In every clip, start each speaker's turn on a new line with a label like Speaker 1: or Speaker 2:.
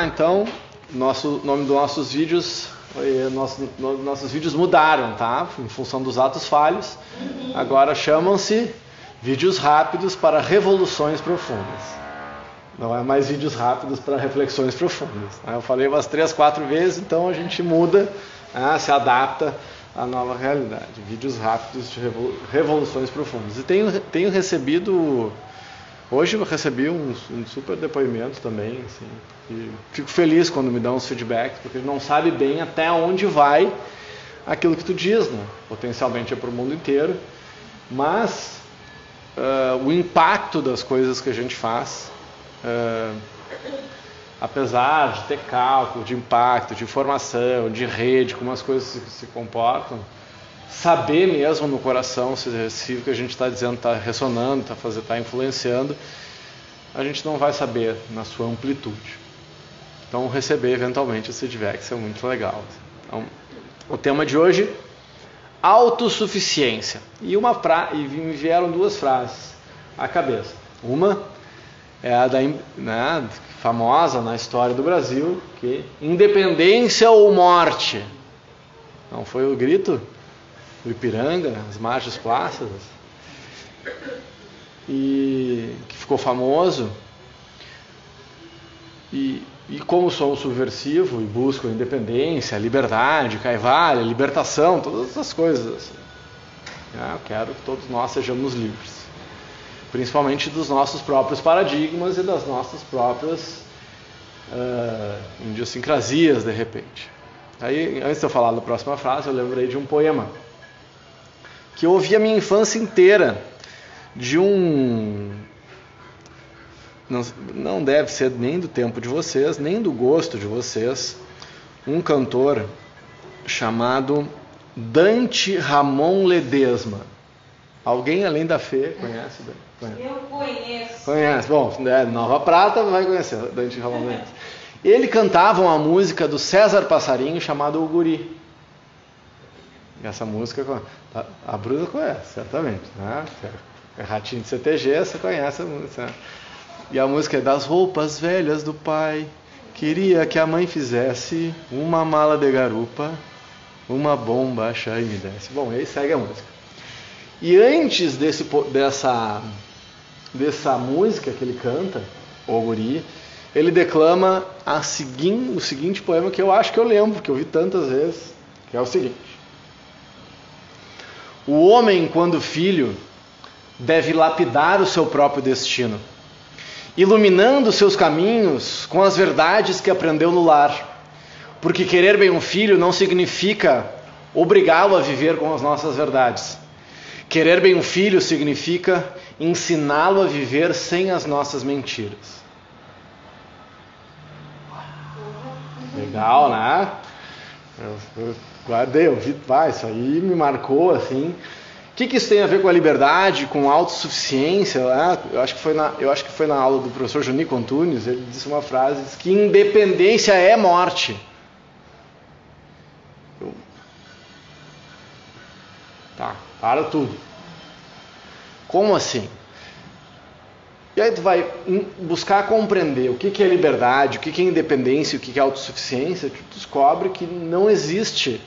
Speaker 1: Então, nosso nome dos nossos vídeos, nosso, nossos vídeos mudaram, tá? Em função dos atos falhos. Agora chamam-se vídeos rápidos para revoluções profundas. Não é mais vídeos rápidos para reflexões profundas. Eu falei umas três, quatro vezes, então a gente muda, né? se adapta à nova realidade. Vídeos rápidos de revoluções profundas. E tenho, tenho recebido Hoje eu recebi um, um super depoimento também, assim, e fico feliz quando me dão os feedbacks, porque não sabe bem até onde vai aquilo que tu diz, né? Potencialmente é para o mundo inteiro, mas uh, o impacto das coisas que a gente faz, uh, apesar de ter cálculo, de impacto, de informação, de rede, como as coisas se, se comportam, saber mesmo no coração se, se o que a gente está dizendo está ressonando, está fazendo, está influenciando, a gente não vai saber na sua amplitude. Então receber eventualmente esse feedback é muito legal. Então, o tema de hoje autossuficiência. E uma fra... e me vieram duas frases à cabeça. Uma é a da né, famosa na história do Brasil, que independência ou morte. Não foi o grito do Ipiranga, as margens plácidas, e que ficou famoso. E, e como sou subversivo e busco a independência, a liberdade, caivalha, libertação, todas essas coisas. Assim. Ah, eu quero que todos nós sejamos livres. Principalmente dos nossos próprios paradigmas e das nossas próprias uh, idiosincrasias, de repente. Aí, antes de eu falar da próxima frase, eu lembrei de um poema que eu ouvi a minha infância inteira de um. Não, não deve ser nem do tempo de vocês, nem do gosto de vocês, um cantor chamado Dante Ramon Ledesma. Alguém além da Fê conhece?
Speaker 2: conhece? Eu conheço.
Speaker 1: Conhece. Bom, é, Nova Prata vai conhecer Dante Ramon Ledesma. Ele cantava uma música do César Passarinho chamada O Guri. Essa música tá, a Bruna conhece, certamente. Né? É Ratinho de CTG, você conhece a música. Né? E a música é das roupas velhas do pai. Queria que a mãe fizesse uma mala de garupa, uma bomba e me desse. Bom, aí segue a música. E antes desse, dessa, dessa música que ele canta, O Guri, ele declama seguinte, o seguinte poema que eu acho que eu lembro, que eu vi tantas vezes, que é o seguinte. O homem, quando filho, deve lapidar o seu próprio destino, iluminando seus caminhos com as verdades que aprendeu no lar. Porque querer bem um filho não significa obrigá-lo a viver com as nossas verdades. Querer bem um filho significa ensiná-lo a viver sem as nossas mentiras. Legal, né? Eu, guardei, eu vi, vai, isso aí me marcou assim. O que, que isso tem a ver com a liberdade, com a autossuficiência? Né? Eu, acho que foi na, eu acho que foi na aula do professor Junico Antunes, ele disse uma frase diz que independência é morte. Eu... Tá, para tudo. Como assim? E aí tu vai buscar compreender o que é liberdade, o que é independência, o que é autossuficiência, tu descobre que não existe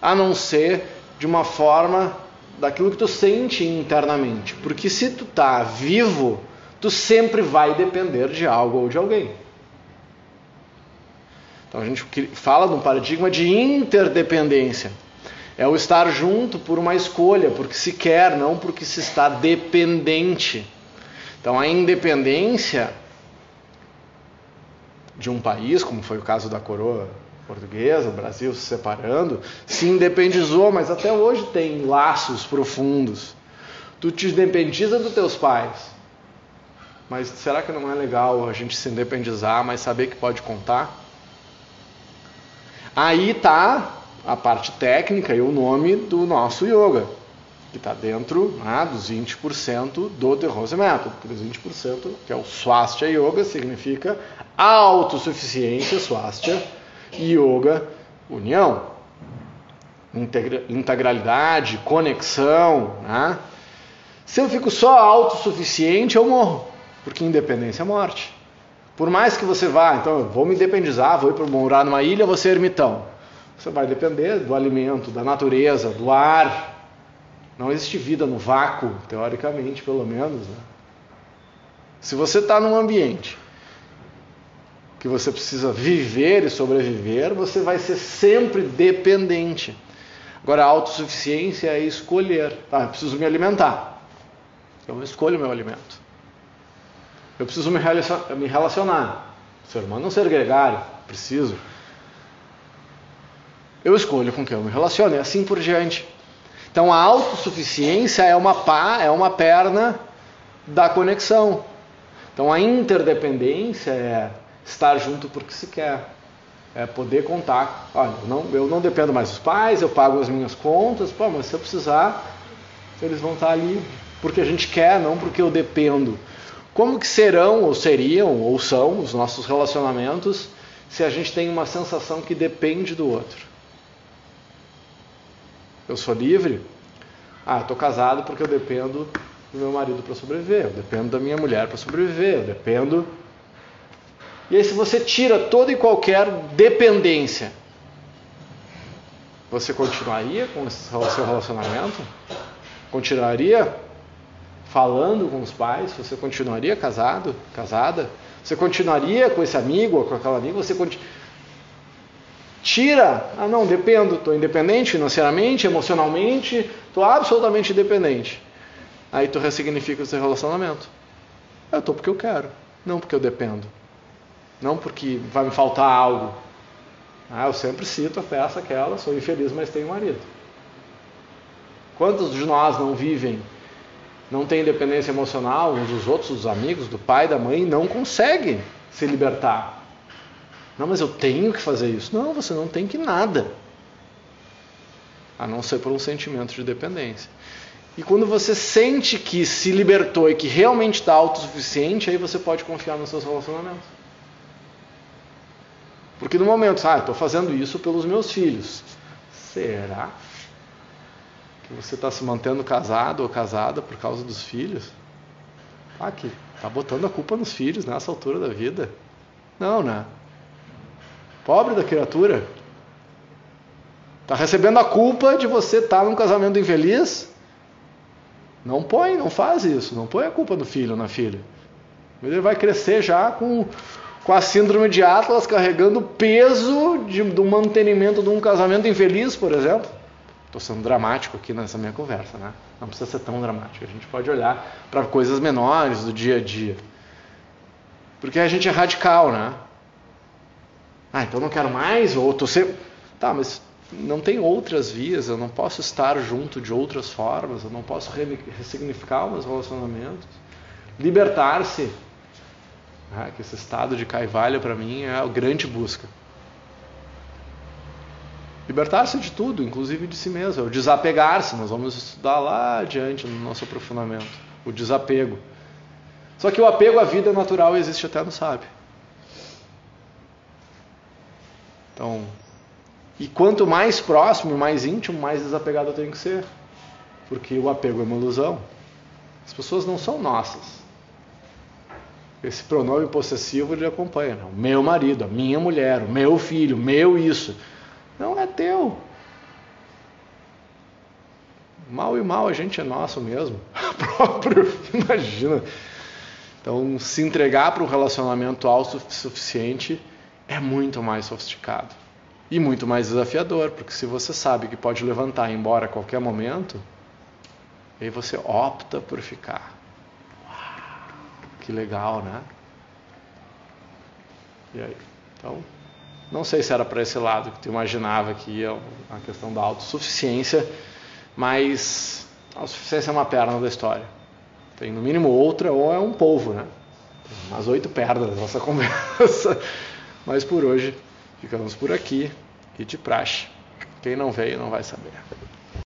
Speaker 1: a não ser de uma forma daquilo que tu sente internamente. Porque se tu tá vivo, tu sempre vai depender de algo ou de alguém. Então a gente fala de um paradigma de interdependência. É o estar junto por uma escolha, porque se quer, não porque se está dependente. Então a independência de um país, como foi o caso da coroa portuguesa, o Brasil se separando, se independizou, mas até hoje tem laços profundos. Tu te independiza dos teus pais. Mas será que não é legal a gente se independizar, mas saber que pode contar? Aí tá a parte técnica e o nome do nosso yoga que está dentro né, dos 20% do The Rose Method. Porque os 20%, que é o Swastika Yoga, significa autossuficiência, Swastika, Yoga, união, integra integralidade, conexão. Né? Se eu fico só autossuficiente, eu morro, porque independência é morte. Por mais que você vá, então eu vou me independizar, vou ir para morar numa ilha, vou ser ermitão. Você vai depender do alimento, da natureza, do ar. Não existe vida no vácuo, teoricamente, pelo menos. Né? Se você está num ambiente que você precisa viver e sobreviver, você vai ser sempre dependente. Agora, a autossuficiência é escolher. Tá, eu preciso me alimentar. Eu escolho meu alimento. Eu preciso me relacionar. Ser humano é um ser gregário. Preciso. Eu escolho com quem eu me relaciono e assim por diante. Então, a autossuficiência é uma pá, é uma perna da conexão. Então, a interdependência é estar junto porque se quer. É poder contar. Olha, não, eu não dependo mais dos pais, eu pago as minhas contas, pô, mas se eu precisar, eles vão estar ali porque a gente quer, não porque eu dependo. Como que serão, ou seriam, ou são os nossos relacionamentos se a gente tem uma sensação que depende do outro? Eu sou livre? Ah, estou casado porque eu dependo do meu marido para sobreviver, eu dependo da minha mulher para sobreviver, eu dependo e aí, se você tira toda e qualquer dependência, você continuaria com o seu relacionamento? Continuaria falando com os pais? Você continuaria casado, casada? Você continuaria com esse amigo ou com aquela amiga? Você. Tira, ah não, dependo, estou independente financeiramente, emocionalmente, estou absolutamente independente. Aí tu ressignifica o seu relacionamento. Eu estou porque eu quero, não porque eu dependo. Não porque vai me faltar algo. Ah, eu sempre cito a peça aquela, sou infeliz, mas tenho marido. Quantos de nós não vivem, não têm independência emocional uns dos outros, dos amigos, do pai, da mãe, não conseguem se libertar? Não, mas eu tenho que fazer isso. Não, você não tem que nada. A não ser por um sentimento de dependência. E quando você sente que se libertou e que realmente está autossuficiente, aí você pode confiar nos seus relacionamentos. Porque no momento, ah, estou fazendo isso pelos meus filhos. Será que você está se mantendo casado ou casada por causa dos filhos? Ah, que está botando a culpa nos filhos nessa altura da vida. Não, né? Pobre da criatura. Está recebendo a culpa de você estar tá num casamento infeliz? Não põe, não faz isso. Não põe a culpa no filho ou na filha. Ele vai crescer já com com a síndrome de Atlas carregando o peso de, do mantenimento de um casamento infeliz, por exemplo. Estou sendo dramático aqui nessa minha conversa, né? Não precisa ser tão dramático. A gente pode olhar para coisas menores do dia a dia. Porque a gente é radical, né? Ah, então não quero mais, ou estou sempre. Tá, mas não tem outras vias, eu não posso estar junto de outras formas, eu não posso ressignificar meus relacionamentos. Libertar-se ah, que esse estado de caivalho para mim é a grande busca. Libertar-se de tudo, inclusive de si mesmo, é o desapegar-se. Nós vamos estudar lá adiante no nosso aprofundamento. O desapego. Só que o apego à vida natural existe até no sábio. Então, e quanto mais próximo, mais íntimo, mais desapegado eu tenho que ser. Porque o apego é uma ilusão. As pessoas não são nossas. Esse pronome possessivo ele acompanha. Não? O meu marido, a minha mulher, o meu filho, meu isso. Não é teu. Mal e mal a gente é nosso mesmo. próprio. Imagina. Então, se entregar para um relacionamento autossuficiente é muito mais sofisticado. E muito mais desafiador, porque se você sabe que pode levantar e ir embora a qualquer momento, aí você opta por ficar. Que legal, né? E aí? Então, não sei se era para esse lado que tu imaginava que ia a questão da autossuficiência, mas a autossuficiência é uma perna da história. Tem no mínimo outra ou é um polvo, né? Tem umas oito pernas nessa conversa. Mas por hoje ficamos por aqui e de praxe. Quem não veio não vai saber.